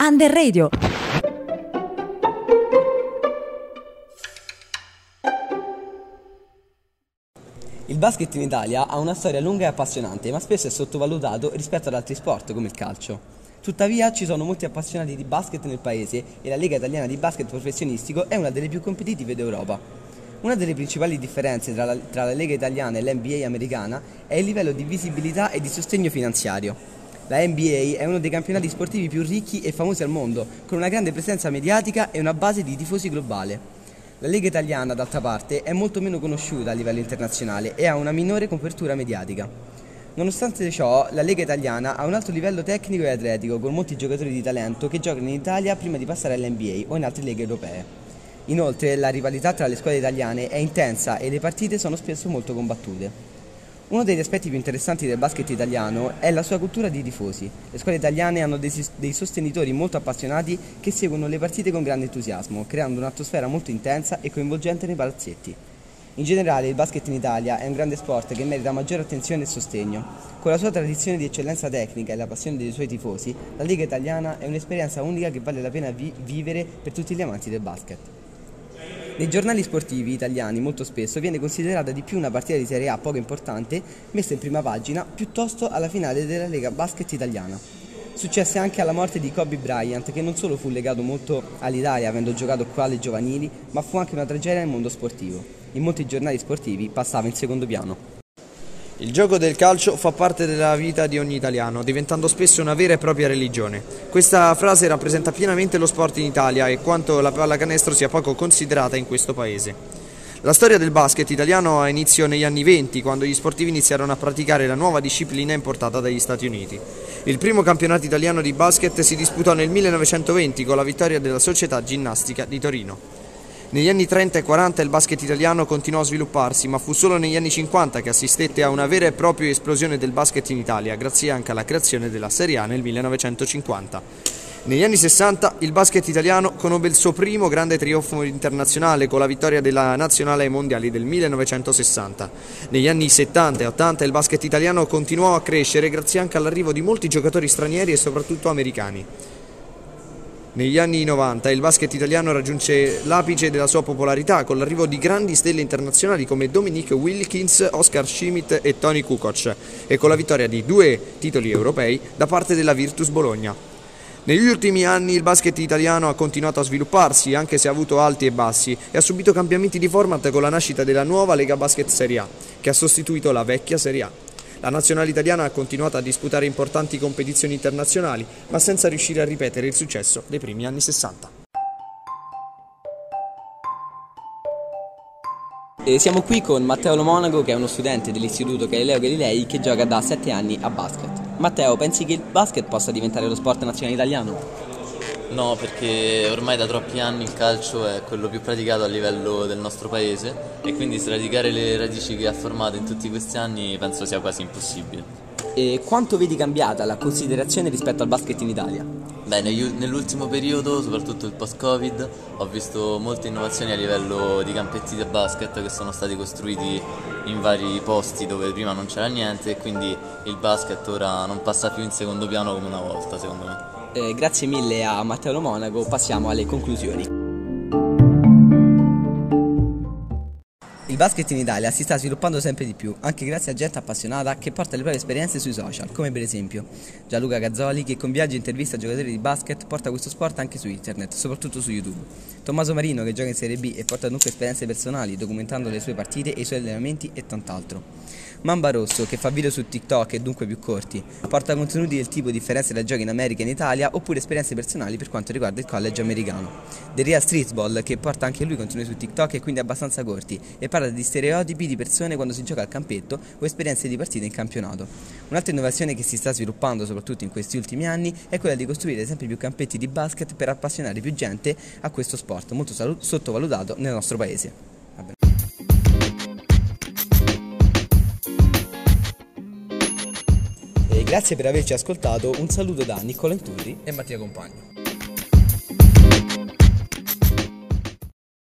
Under Radio. Il basket in Italia ha una storia lunga e appassionante, ma spesso è sottovalutato rispetto ad altri sport come il calcio. Tuttavia ci sono molti appassionati di basket nel paese e la Lega Italiana di Basket Professionistico è una delle più competitive d'Europa. Una delle principali differenze tra la, tra la Lega Italiana e l'NBA americana è il livello di visibilità e di sostegno finanziario. La NBA è uno dei campionati sportivi più ricchi e famosi al mondo, con una grande presenza mediatica e una base di tifosi globale. La Lega Italiana, d'altra parte, è molto meno conosciuta a livello internazionale e ha una minore copertura mediatica. Nonostante ciò, la Lega Italiana ha un alto livello tecnico e atletico, con molti giocatori di talento che giocano in Italia prima di passare all'NBA o in altre leghe europee. Inoltre, la rivalità tra le squadre italiane è intensa e le partite sono spesso molto combattute. Uno degli aspetti più interessanti del basket italiano è la sua cultura di tifosi. Le squadre italiane hanno dei, dei, sostenitori molto appassionati che seguono le partite con grande entusiasmo, creando un'atmosfera molto intensa e coinvolgente nei palazzetti. In generale il basket in Italia è un grande sport che merita maggiore attenzione e sostegno. Con la sua tradizione di eccellenza tecnica e la passione dei suoi tifosi, la Lega Italiana è un'esperienza unica che vale la pena vi- vivere per tutti gli amanti del basket. Nei giornali sportivi italiani molto spesso viene considerata di più una partita di Serie A poco importante messa in prima pagina piuttosto alla finale della Lega Basket italiana. Successe anche alla morte di Kobe Bryant che non solo fu legato molto all'Italia avendo giocato qua alle giovanili ma fu anche una tragedia nel mondo sportivo. In molti giornali sportivi passava in secondo piano. Il gioco del calcio fa parte della vita di ogni italiano, diventando spesso una vera e propria religione. Questa frase rappresenta pienamente lo sport in Italia e quanto la pallacanestro sia poco considerata in questo paese. La storia del basket italiano ha inizio negli anni 20, quando gli sportivi iniziarono a praticare la nuova disciplina importata dagli Stati Uniti. Il primo campionato italiano di basket si disputò nel 1920 con la vittoria della Società Ginnastica di Torino. Negli anni 30 e 40 il basket italiano continuò a svilupparsi, ma fu solo negli anni 50 che assistette a una vera e propria esplosione del basket in Italia, grazie anche alla creazione della Serie A nel 1950. Negli anni 60 il basket italiano conobbe il suo primo grande trionfo internazionale con la vittoria della nazionale ai mondiali del 1960. Negli anni 70 e 80 il basket italiano continuò a crescere grazie anche all'arrivo di molti giocatori stranieri e soprattutto americani. Negli anni 90 il basket italiano raggiunge l'apice della sua popolarità con l'arrivo di grandi stelle internazionali come Dominique Wilkins, Oscar Schmidt e Tony Kukoc e con la vittoria di due titoli europei da parte della Virtus Bologna. Negli ultimi anni il basket italiano ha continuato a svilupparsi, anche se ha avuto alti e bassi, e ha subito cambiamenti di format con la nascita della nuova Lega Basket Serie A, che ha sostituito la vecchia Serie A. La nazionale italiana ha continuato a disputare importanti competizioni internazionali, ma senza riuscire a ripetere il successo dei primi anni 60. E siamo qui con Matteo Lomonaco, che è uno studente dell'istituto Galileo Galilei che gioca da 7 anni a basket. Matteo, pensi che il basket possa diventare lo sport nazionale italiano? No, perché ormai da troppi anni il calcio è quello più praticato a livello del nostro paese e quindi sradicare le radici che ha formato in tutti questi anni penso sia quasi impossibile. E quanto vedi cambiata la considerazione rispetto al basket in Italia? Beh, nell'ultimo periodo, soprattutto il post-Covid, ho visto molte innovazioni a livello di campetti da basket che sono stati costruiti in vari posti dove prima non c'era niente e quindi il basket ora non passa più in secondo piano come una volta, secondo me. Eh, grazie mille a Matteo Monaco, passiamo alle conclusioni. Il basket in Italia si sta sviluppando sempre di più, anche grazie a gente appassionata che porta le proprie esperienze sui social, come per esempio Gianluca Gazzoli che con viaggi e interviste a giocatori di basket porta questo sport anche su internet, soprattutto su YouTube. Tommaso Marino che gioca in Serie B e porta dunque esperienze personali, documentando le sue partite e i suoi allenamenti e tant'altro. Mamba Rosso che fa video su TikTok e dunque più corti, porta contenuti del tipo differenze da giochi in America e in Italia oppure esperienze personali per quanto riguarda il college americano. The Real Streetball che porta anche lui contenuti su TikTok e quindi abbastanza corti e parla di stereotipi di persone quando si gioca al campetto o esperienze di partite in campionato. Un'altra innovazione che si sta sviluppando soprattutto in questi ultimi anni è quella di costruire sempre più campetti di basket per appassionare più gente a questo sport molto sottovalutato nel nostro paese. E grazie per averci ascoltato, un saluto da Nicola Inturri e Mattia Compagno.